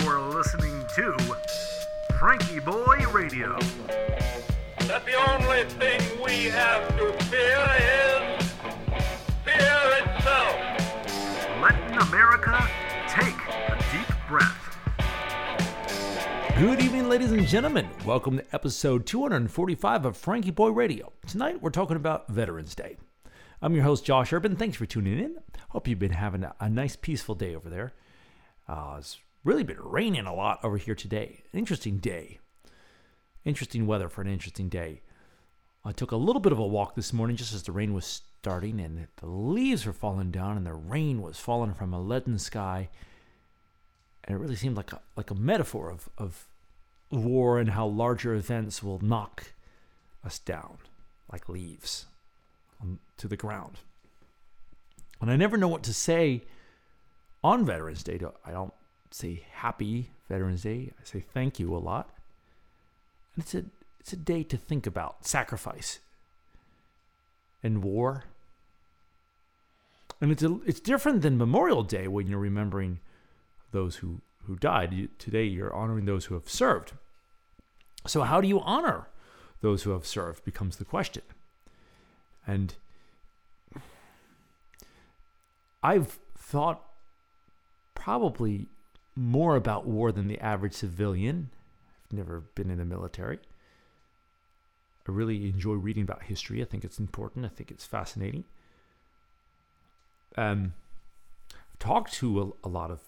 You're listening to FrankieBoi Radio. that the only thing we have to fear is fear itself. Letting America take a deep breath. Good evening, ladies and gentlemen. Welcome to episode 245 of FrankieBoi Radio. Tonight, we're talking about Veterans Day. I'm your host, Josh Urban. Thanks for tuning in. Hope you've been having a, a nice, peaceful day over there. Uh, it's really been raining a lot over here today. Interesting day. Interesting weather for an interesting day. I took a little bit of a walk this morning just as the rain was starting, and the leaves were falling down, and the rain was falling from a leaden sky and it really seemed like a, like a metaphor of, of war and how larger events will knock us down like leaves on, to the ground. And I never know what to say on Veterans Day. I don't say happy Veterans Day. I say thank you a lot. And it's a it's a day to think about sacrifice and war. And it's a, it's different than Memorial Day when you're remembering those who, who died. You, today, you're honoring those who have served. So, how do you honor those who have served becomes the question. And I've thought probably more about war than the average civilian. I've never been in the military. I really enjoy reading about history. I think it's important. I think it's fascinating. Um, I've talked to a, a lot of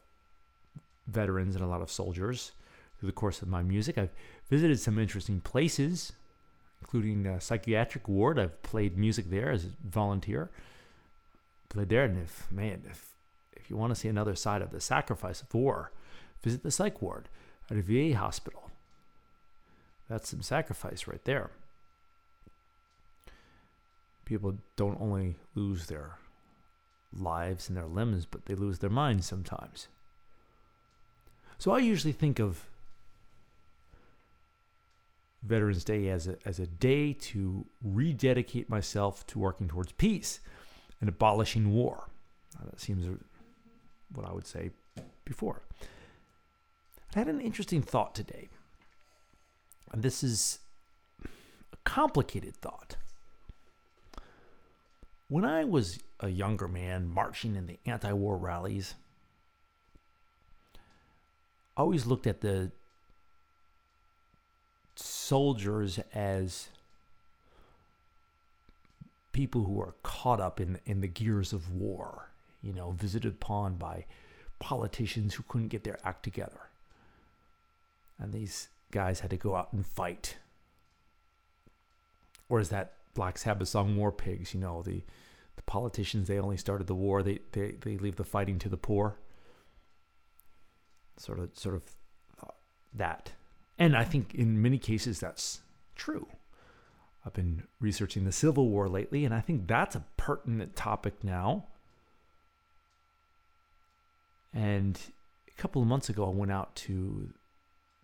veterans and a lot of soldiers through the course of my music. I've visited some interesting places, including a psychiatric ward. I've played music there as a volunteer. Played there, and if man, if if you want to see another side of the sacrifice of war, visit the psych ward at a VA hospital. That's some sacrifice right there. People don't only lose their lives and their limbs, but they lose their minds sometimes. So I usually think of Veterans Day as a, as a day to rededicate myself to working towards peace and abolishing war. That seems what I would say before. I had an interesting thought today. And this is a complicated thought. When I was a younger man marching in the anti war rallies, I always looked at the soldiers as people who are caught up in, in the gears of war, you know, visited upon by politicians who couldn't get their act together. And these guys had to go out and fight. Or is that Black Sabbath song War Pigs, you know, the the politicians they only started the war, they they, they leave the fighting to the poor. Sort of sort of uh, that. And I think in many cases that's true. I've been researching the Civil War lately, and I think that's a pertinent topic now. And a couple of months ago, I went out to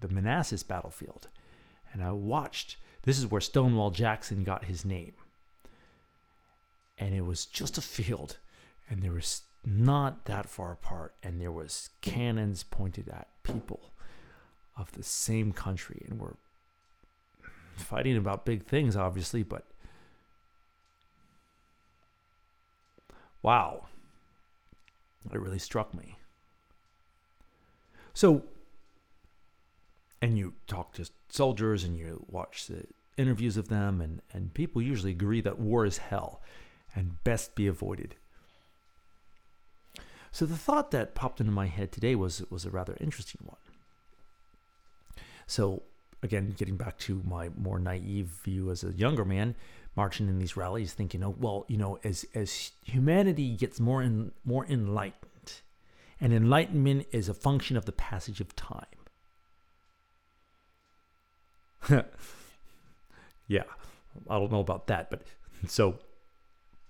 the Manassas battlefield and I watched. This is where Stonewall Jackson got his name. And it was just a field, and there was not that far apart, and there was cannons pointed at people of the same country, and we're fighting about big things, obviously, but wow, it really struck me. So, and you talk to soldiers and you watch the interviews of them, and, and people usually agree that war is hell and best be avoided. So the thought that popped into my head today was was a rather interesting one. So again, getting back to my more naive view as a younger man, marching in these rallies, thinking, oh well, you know, as as humanity gets more and more enlightened, and enlightenment is a function of the passage of time. yeah, I don't know about that, but so,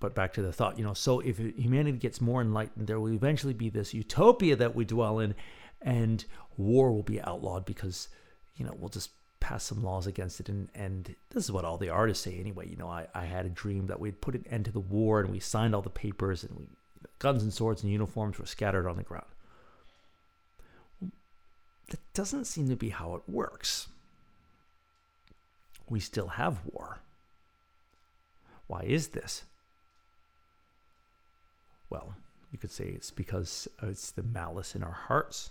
but back to the thought, you know, so if humanity gets more enlightened, there will eventually be this utopia that we dwell in, and war will be outlawed because, you know, we'll just pass some laws against it. And, and this is what all the artists say anyway. You know, I, I had a dream that we'd put an end to the war and we signed all the papers and we, guns and swords and uniforms were scattered on the ground. that doesn't seem to be how it works. We still have war. Why is this? Well, you could say it's because it's the malice in our hearts.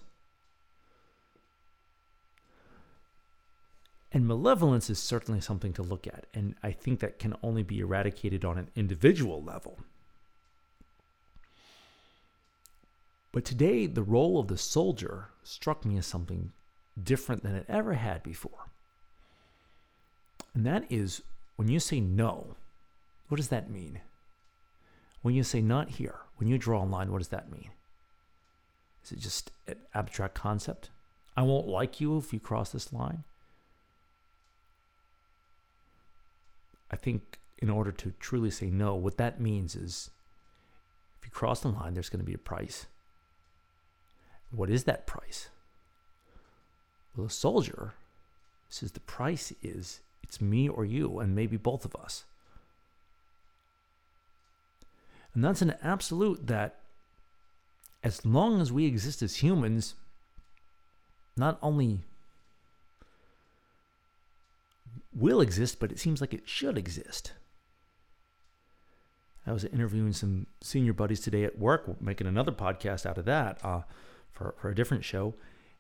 And malevolence is certainly something to look at, and I think that can only be eradicated on an individual level. But today, the role of the soldier struck me as something different than it ever had before. And that is when you say no, what does that mean? When you say not here, when you draw a line, what does that mean? Is it just an abstract concept? I won't like you if you cross this line? I think in order to truly say no, what that means is if you cross the line, there's going to be a price. What is that price? Well, a soldier says the price is it's me or you, and maybe both of us. And that's an absolute that as long as we exist as humans, not only will exist, but it seems like it should exist. I was interviewing some senior buddies today at work, making another podcast out of that uh, for, for a different show.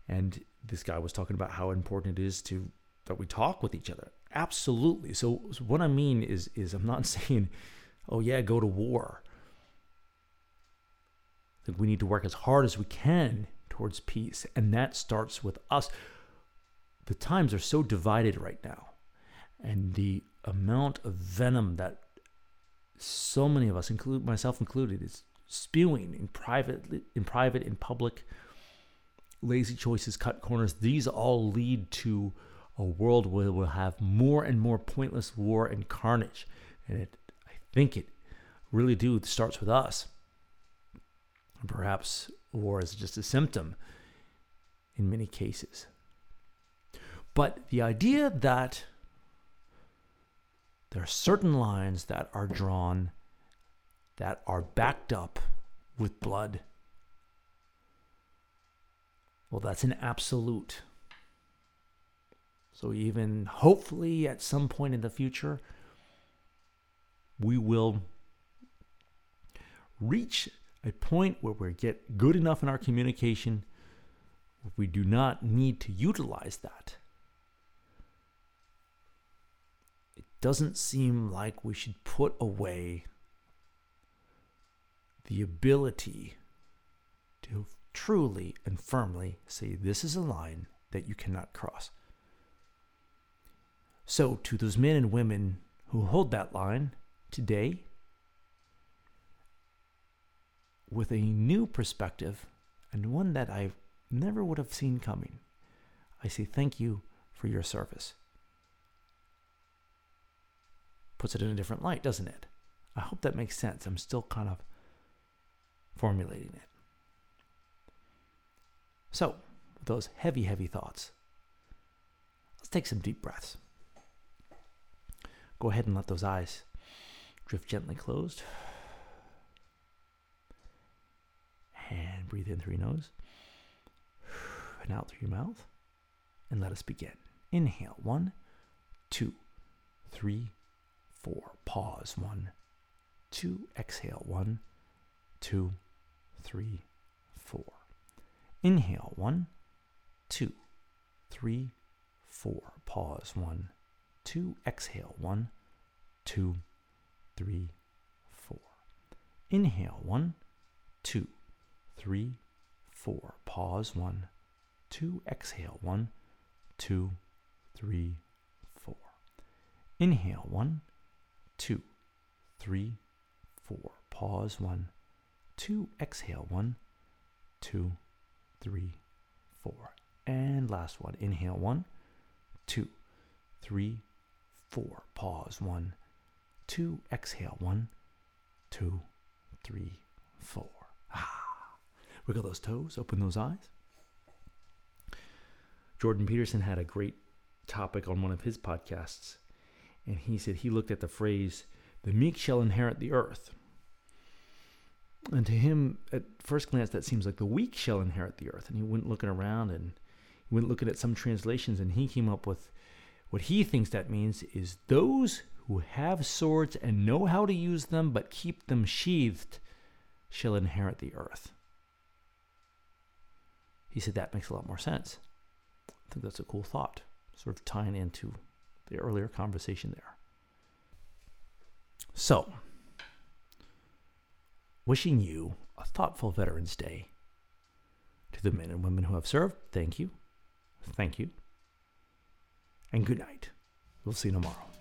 And this guy was talking about how important it is to that we talk with each other. Absolutely. So, what I mean is is I'm not saying, oh yeah, go to war. Think we need to work as hard as we can towards peace, and that starts with us. The times are so divided right now and the amount of venom that so many of us, include myself included, is spewing in private, in private, in public. Lazy choices, cut corners. These all lead to a world where we'll have more and more pointless war and carnage. And it, I think it really do starts with us. Perhaps war is just a symptom in many cases. But the idea that there are certain lines that are drawn that are backed up with blood. Well, that's an absolute. So, even hopefully at some point in the future, we will reach a point where we get good enough in our communication. We do not need to utilize that. It doesn't seem like we should put away the ability to truly and firmly say, This is a line that you cannot cross. So, to those men and women who hold that line today, with a new perspective and one that I never would have seen coming, I say thank you for your service puts it in a different light, doesn't it? I hope that makes sense. I'm still kind of formulating it. So, with those heavy, heavy thoughts, let's take some deep breaths. Go ahead and let those eyes drift gently closed. And breathe in through your nose and out through your mouth. And let us begin. Inhale one, two, three, four. Pause. One, two. Exhale. One, two, three, four. Inhale. One, two, three, four. Pause. One, two. Exhale. One, two, three, four. Inhale. One, two, three, four. Pause. One, two. Exhale. One, two, three, four. Inhale. One, two, three, four. Pause one, two. Exhale one, two, three, four. And last one. Inhale one, two, three, four. Pause one, two. Exhale one, two, three, four. Ah. Wiggle those toes, open those eyes. Jordan Peterson had a great topic on one of his podcasts and he said he looked at the phrase, the meek shall inherit the earth. And to him, at first glance, that seems like the weak shall inherit the earth. And he went looking around and He went looking at some translations and he came up with what he thinks that means is those who have swords and know how to use them but keep them sheathed shall inherit the earth. He said that makes a lot more sense. I think that's a cool thought, sort of tying into the earlier conversation there. So, wishing you a thoughtful Veterans Day. To the men and women who have served, thank you. Thank you. And good night. We'll see you tomorrow.